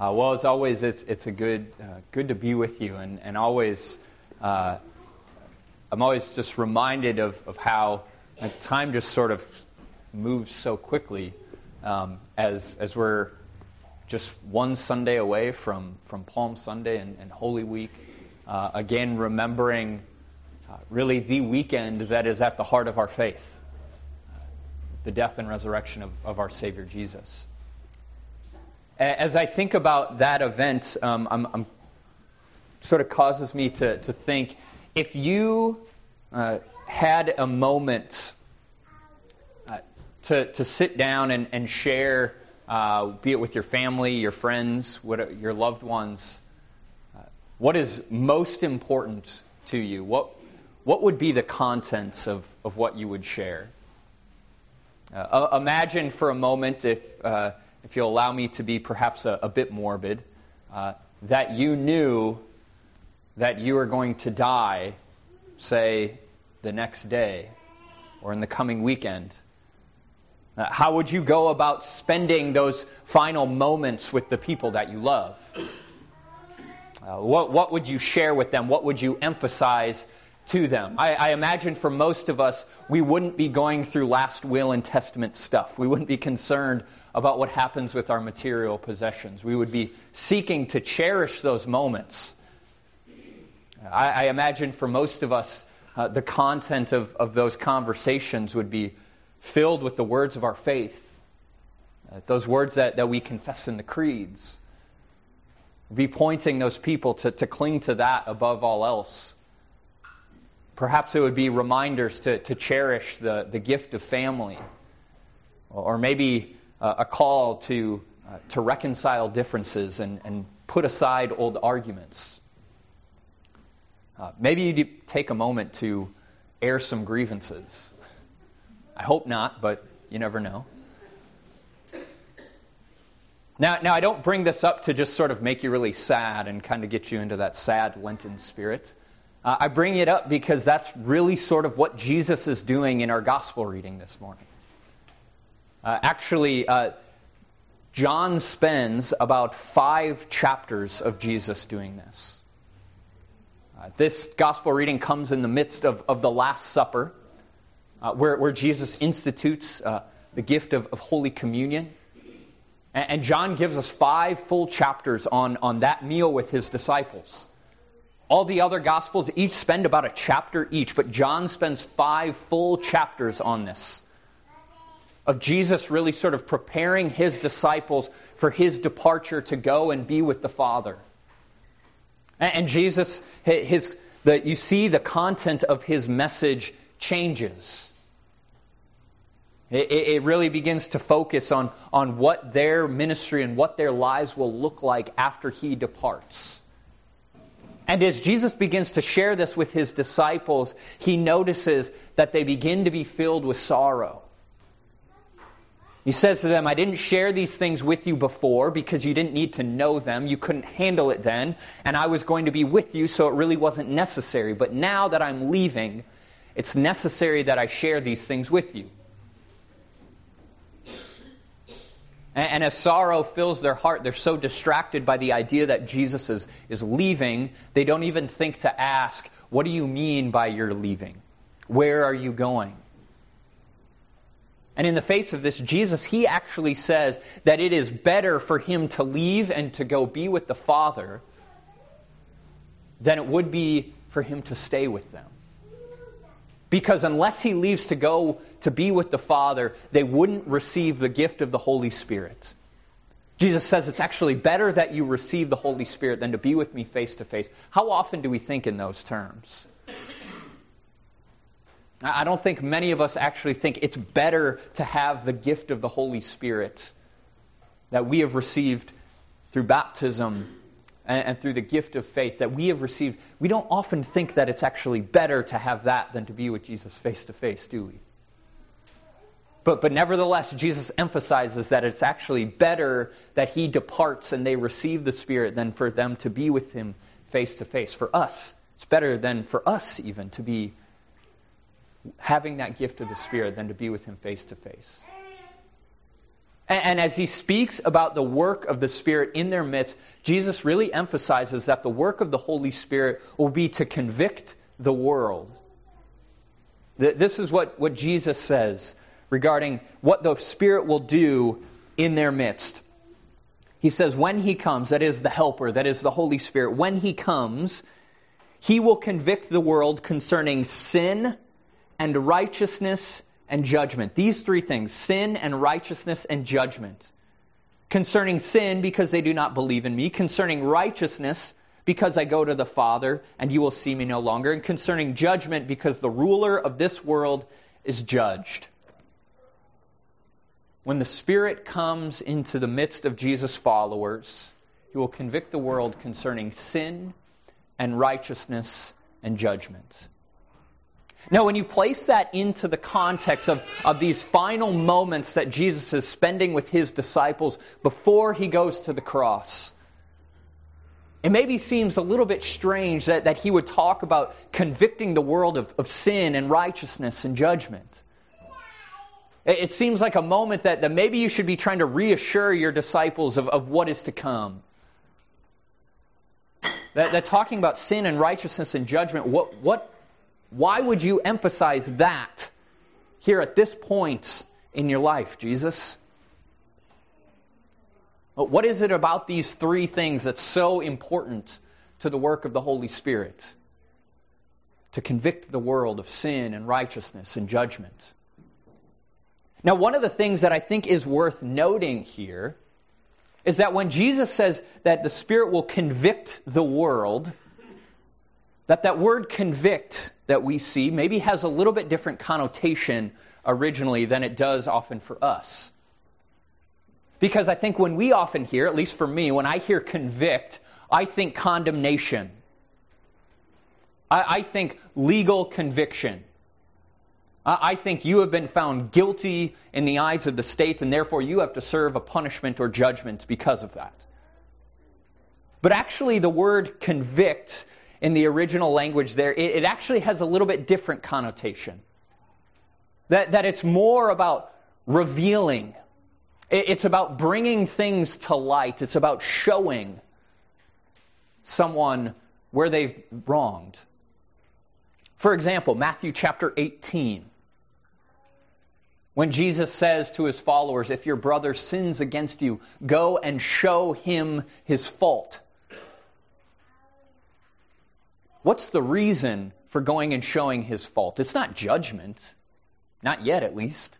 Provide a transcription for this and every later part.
Uh, well, as always, it's it's a good uh, good to be with you, and and always, uh, I'm always just reminded of of how time just sort of moves so quickly um, as as we're just one Sunday away from from Palm Sunday and, and Holy Week. Uh, again, remembering uh, really the weekend that is at the heart of our faith, the death and resurrection of, of our Savior Jesus as I think about that event, um, I'm, I'm, sort of causes me to, to think if you uh, had a moment uh, to, to sit down and, and share, uh, be it with your family, your friends, what, your loved ones, uh, what is most important to you? What, what would be the contents of, of what you would share? Uh, imagine for a moment if uh, if you'll allow me to be perhaps a, a bit morbid, uh, that you knew that you are going to die, say, the next day or in the coming weekend? Uh, how would you go about spending those final moments with the people that you love? Uh, what, what would you share with them? What would you emphasize to them? I, I imagine for most of us, we wouldn't be going through last will and testament stuff. We wouldn't be concerned about what happens with our material possessions. We would be seeking to cherish those moments. I, I imagine for most of us, uh, the content of, of those conversations would be filled with the words of our faith, uh, those words that, that we confess in the creeds. Be pointing those people to, to cling to that above all else. Perhaps it would be reminders to, to cherish the, the gift of family. Or maybe uh, a call to, uh, to reconcile differences and, and put aside old arguments. Uh, maybe you take a moment to air some grievances. I hope not, but you never know. Now, now, I don't bring this up to just sort of make you really sad and kind of get you into that sad Lenten spirit. Uh, I bring it up because that's really sort of what Jesus is doing in our gospel reading this morning. Uh, actually, uh, John spends about five chapters of Jesus doing this. Uh, this gospel reading comes in the midst of, of the Last Supper, uh, where, where Jesus institutes uh, the gift of, of Holy Communion. And, and John gives us five full chapters on, on that meal with his disciples. All the other Gospels each spend about a chapter each, but John spends five full chapters on this of Jesus really sort of preparing his disciples for his departure to go and be with the Father. And Jesus, his, the, you see the content of his message changes. It, it really begins to focus on, on what their ministry and what their lives will look like after he departs. And as Jesus begins to share this with his disciples, he notices that they begin to be filled with sorrow. He says to them, I didn't share these things with you before because you didn't need to know them. You couldn't handle it then. And I was going to be with you, so it really wasn't necessary. But now that I'm leaving, it's necessary that I share these things with you. And, and as sorrow fills their heart, they're so distracted by the idea that Jesus is, is leaving, they don't even think to ask, What do you mean by your leaving? Where are you going? And in the face of this, Jesus, he actually says that it is better for him to leave and to go be with the Father than it would be for him to stay with them. Because unless he leaves to go to be with the Father, they wouldn't receive the gift of the Holy Spirit. Jesus says it's actually better that you receive the Holy Spirit than to be with me face to face. How often do we think in those terms? I don't think many of us actually think it's better to have the gift of the Holy Spirit that we have received through baptism and, through the gift of faith that we have received. We don't often think that it's actually better to have that than to be with Jesus face to face, do we? But, but nevertheless, Jesus emphasizes that it's actually better that he departs and they receive the Spirit than for them to be with him face to face. For us, it's better than for us even to be having that gift of the Spirit than to be with Him face to face. And, as he speaks about the work of the Spirit in their midst, Jesus really emphasizes that the work of the Holy Spirit will be to convict the world. This is what, what Jesus says regarding what the Spirit will do in their midst. He says, when He comes, that is the Helper, that is the Holy Spirit, when He comes, He will convict the world concerning sin and righteousness and judgment. These three things sin and righteousness and judgment. Concerning sin, because they do not believe in me. Concerning righteousness, because I go to the Father and you will see me no longer. And concerning judgment, because the ruler of this world is judged. When the Spirit comes into the midst of Jesus' followers, he will convict the world concerning sin and righteousness and judgment. Now, when you place that into the context of, of these final moments that Jesus is spending with his disciples before he goes to the cross, it maybe seems a little bit strange that, that he would talk about convicting the world of, of sin and righteousness and judgment. It, it seems like a moment that, that maybe you should be trying to reassure your disciples of, of what is to come. That, that talking about sin and righteousness and judgment, what, what why would you emphasize that here at this point in your life, Jesus? What is it about these three things that's so important to the work of the Holy Spirit? To convict the world of sin and righteousness and judgment. Now, one of the things that I think is worth noting here is that when Jesus says that the Spirit will convict the world, that that word convict that we see maybe has a little bit different connotation originally than it does often for us. Because I think when we often hear, at least for me, when I hear convict, I think condemnation. I, I think legal conviction. I, I think you have been found guilty in the eyes of the state, and therefore you have to serve a punishment or judgment because of that. But actually, the word convict in the original language there, it, it actually has a little bit different connotation. That, that it's more about revealing, it, it's about bringing things to light, it's about showing someone where they've wronged. For example, Matthew chapter 18. When Jesus says to his followers, If your brother sins against you, go and show him his fault. What's the reason for going and showing his fault? It's not judgment. Not yet, at least.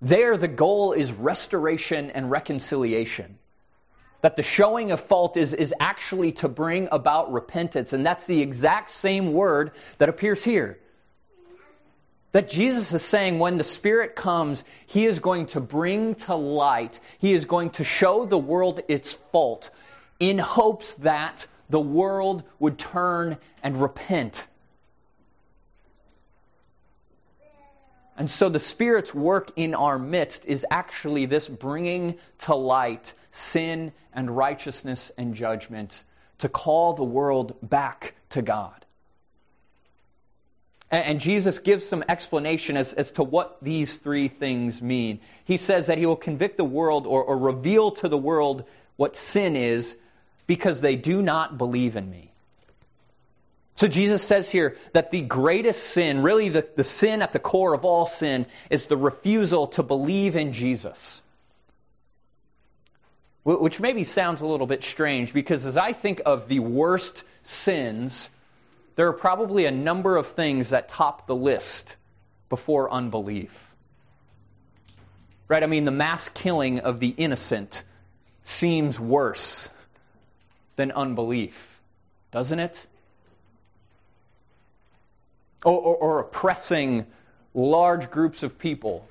There, the goal is restoration and reconciliation. That the showing of fault is, is actually to bring about repentance. And that's the exact same word that appears here. That Jesus is saying when the Spirit comes, He is going to bring to light, He is going to show the world its fault in hopes that the world would turn and repent. And so the Spirit's work in our midst is actually this bringing to light sin and righteousness and judgment to call the world back to God. And, Jesus gives some explanation as, as to what these three things mean. He says that he will convict the world or, or reveal to the world what sin is because they do not believe in me. So Jesus says here that the greatest sin, really the, the sin at the core of all sin, is the refusal to believe in Jesus. Which maybe sounds a little bit strange because as I think of the worst sins, there are probably a number of things that top the list before unbelief. Right? I mean, the mass killing of the innocent seems worse than unbelief, doesn't it? Or, or, or oppressing large groups of people.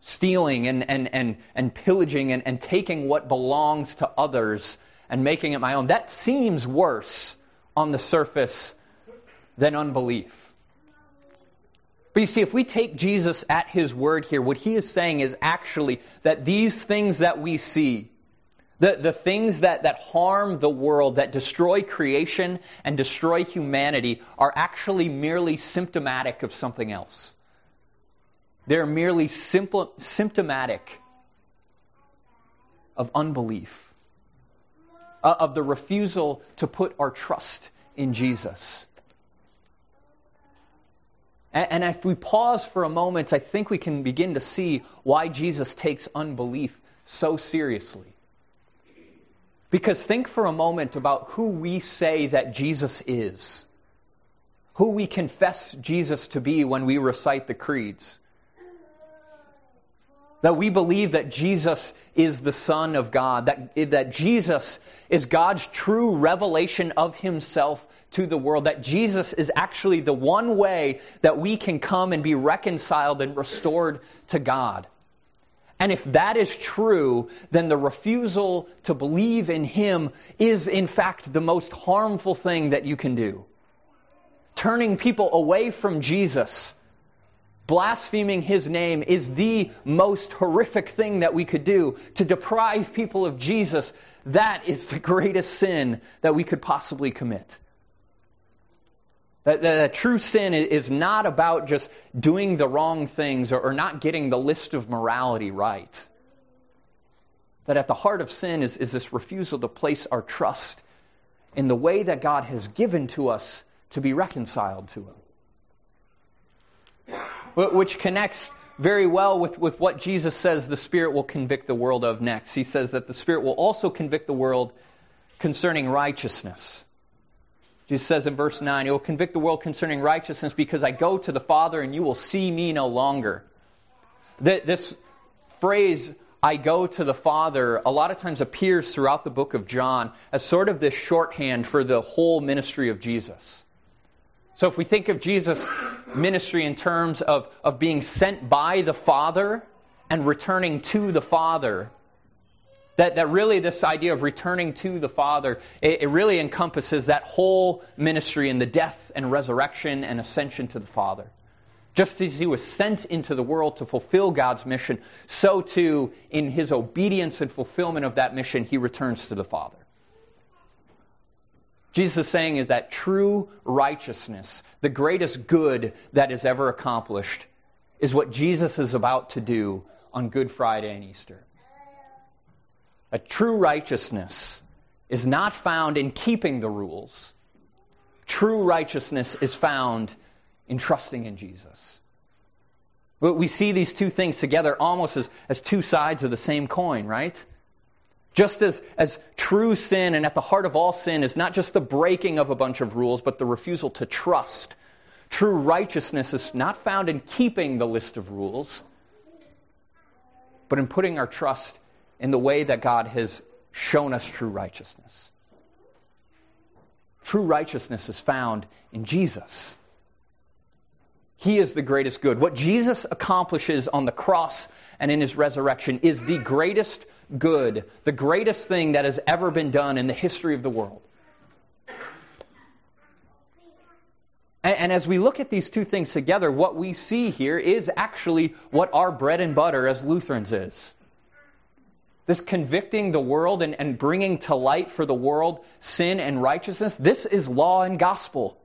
Stealing and, and, and, and pillaging and, and taking what belongs to others and making it my own. That seems worse on the surface than unbelief. But you see, if we take Jesus at his word here, what he is saying is actually that these things that we see, the, the things that, that harm the world, that destroy creation and destroy humanity, are actually merely symptomatic of something else. They're merely simple, symptomatic of unbelief, uh, of the refusal to put our trust in Jesus. And, if we pause for a moment, I think we can begin to see why Jesus takes unbelief so seriously. Because think for a moment about who we say that Jesus is, who we confess Jesus to be when we recite the creeds. That we believe that Jesus is the Son of God, that, that Jesus is God's true revelation of Himself to the world, that Jesus is actually the one way that we can come and be reconciled and restored to God. And if that is true, then the refusal to believe in Him is, in fact, the most harmful thing that you can do. Turning people away from Jesus, blaspheming His name, is the most horrific thing that we could do. To deprive people of Jesus, that is the greatest sin that we could possibly commit. That, that, true sin is not about just doing the wrong things or, or not getting the list of morality right. That at the heart of sin is, is this refusal to place our trust in the way that God has given to us to be reconciled to Him. Which connects very well with, with what Jesus says the Spirit will convict the world of next. He says that the Spirit will also convict the world concerning righteousness. Jesus says in verse 9, It will convict the world concerning righteousness because I go to the Father and you will see me no longer. This phrase, I go to the Father, a lot of times appears throughout the book of John as sort of this shorthand for the whole ministry of Jesus. So if we think of Jesus' ministry in terms of, of being sent by the Father and returning to the Father, that, that really this idea of returning to the Father, it, it really encompasses that whole ministry and the death and resurrection and ascension to the Father. Just as he was sent into the world to fulfill God's mission, so too, in his obedience and fulfillment of that mission, he returns to the Father. Jesus is saying is that true righteousness, the greatest good that is ever accomplished, is what Jesus is about to do on Good Friday and Easter. A true righteousness is not found in keeping the rules. True righteousness is found in trusting in Jesus. But we see these two things together almost as, as two sides of the same coin, right? Just as, as true sin and at the heart of all sin is not just the breaking of a bunch of rules, but the refusal to trust. True righteousness is not found in keeping the list of rules, but in putting our trust in the way that God has shown us true righteousness. True righteousness is found in Jesus. He is the greatest good. What Jesus accomplishes on the cross and in his resurrection is the greatest good, the greatest thing that has ever been done in the history of the world. And, and, as we look at these two things together, what we see here is actually what our bread and butter as Lutherans is this convicting the world and, and bringing to light for the world sin and righteousness, this is law and gospel.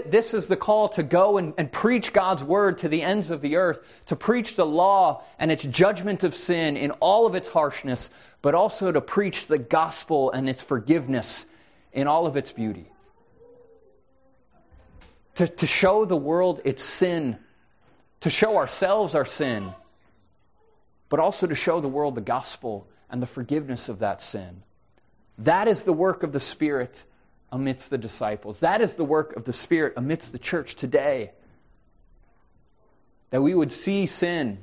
This is the call to go and, and, preach God's word to the ends of the earth, to preach the law and its judgment of sin in all of its harshness, but also to preach the gospel and its forgiveness in all of its beauty. To, to show the world its sin, to show ourselves our sin, but also to show the world the gospel and the forgiveness of that sin. That is the work of the Spirit amidst the disciples. That is the work of the Spirit amidst the church today. That we would see sin,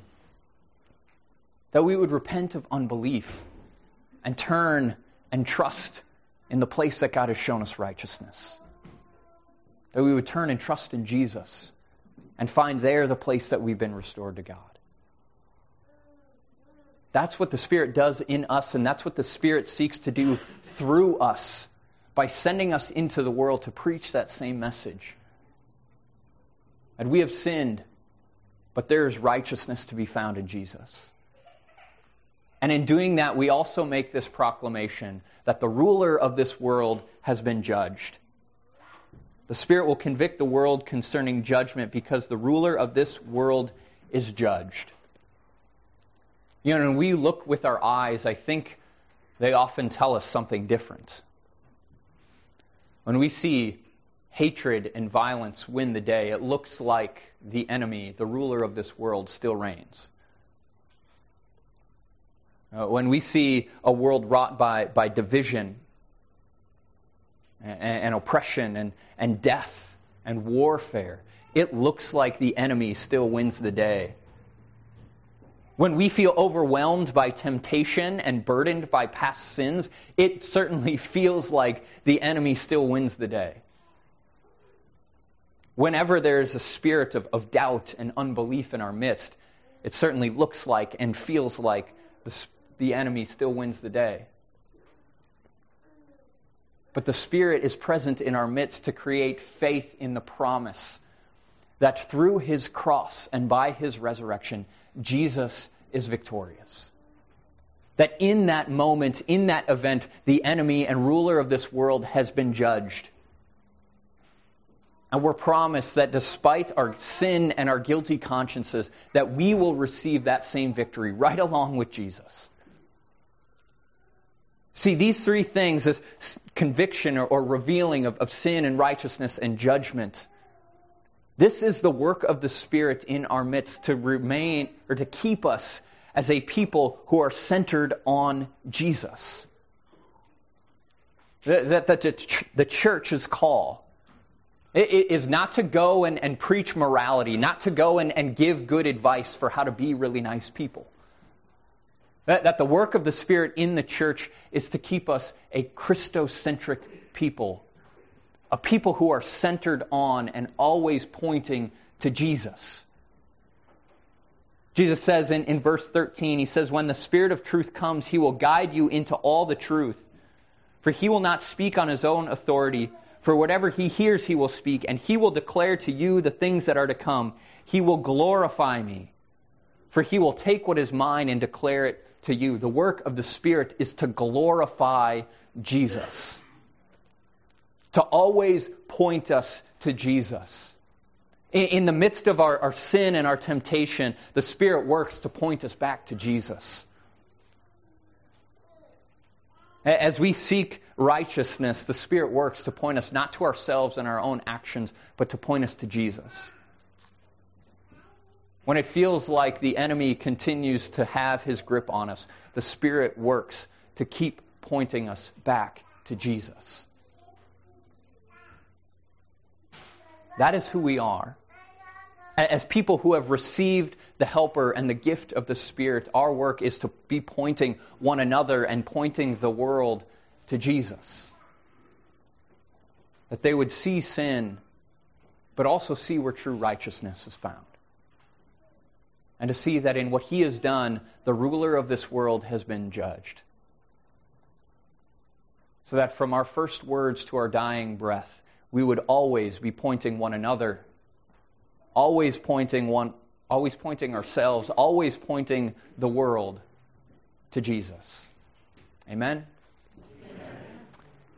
that we would repent of unbelief, and turn and trust in the place that God has shown us righteousness. That we would turn and trust in Jesus and find there the place that we've been restored to God. That's what the Spirit does in us, and that's what the Spirit seeks to do through us by sending us into the world to preach that same message. And we have sinned, but there is righteousness to be found in Jesus. And in doing that, we also make this proclamation that the ruler of this world has been judged. The Spirit will convict the world concerning judgment because the ruler of this world is judged. You know, when we look with our eyes, I think they often tell us something different. When we see hatred and violence win the day, it looks like the enemy, the ruler of this world, still reigns. Uh, when we see a world wrought by, by division and, and oppression and, and death and warfare, it looks like the enemy still wins the day. When we feel overwhelmed by temptation and burdened by past sins, it certainly feels like the enemy still wins the day. Whenever there's a spirit of, of doubt and unbelief in our midst, it certainly looks like and feels like the, the enemy still wins the day. But the Spirit is present in our midst to create faith in the promise that through his cross and by his resurrection, Jesus is victorious. That in that moment, in that event, the enemy and ruler of this world has been judged. And we're promised that despite our sin and our guilty consciences, that we will receive that same victory right along with Jesus. See, these three things, this conviction or, revealing of, of sin and righteousness and judgment, this is the work of the Spirit in our midst to remain or to keep us as a people who are centered on Jesus. That, the church's call is not to go and, preach morality, not to go and, give good advice for how to be really nice people. That the work of the Spirit in the church is to keep us a Christocentric people a people who are centered on and always pointing to Jesus. Jesus says in, in verse 13, He says, When the Spirit of truth comes, He will guide you into all the truth. For He will not speak on His own authority. For whatever He hears, He will speak, and He will declare to you the things that are to come. He will glorify me. For He will take what is mine and declare it to you. The work of the Spirit is to glorify Jesus to always point us to Jesus. In, in the midst of our, our sin and our temptation, the Spirit works to point us back to Jesus. As we seek righteousness, the Spirit works to point us not to ourselves and our own actions, but to point us to Jesus. When it feels like the enemy continues to have his grip on us, the Spirit works to keep pointing us back to Jesus. That is who we are. As people who have received the helper and the gift of the Spirit, our work is to be pointing one another and pointing the world to Jesus. That they would see sin, but also see where true righteousness is found. And to see that in what he has done, the ruler of this world has been judged. So that from our first words to our dying breath, we would always be pointing one another, always pointing one, always pointing ourselves, always pointing the world to Jesus. Amen.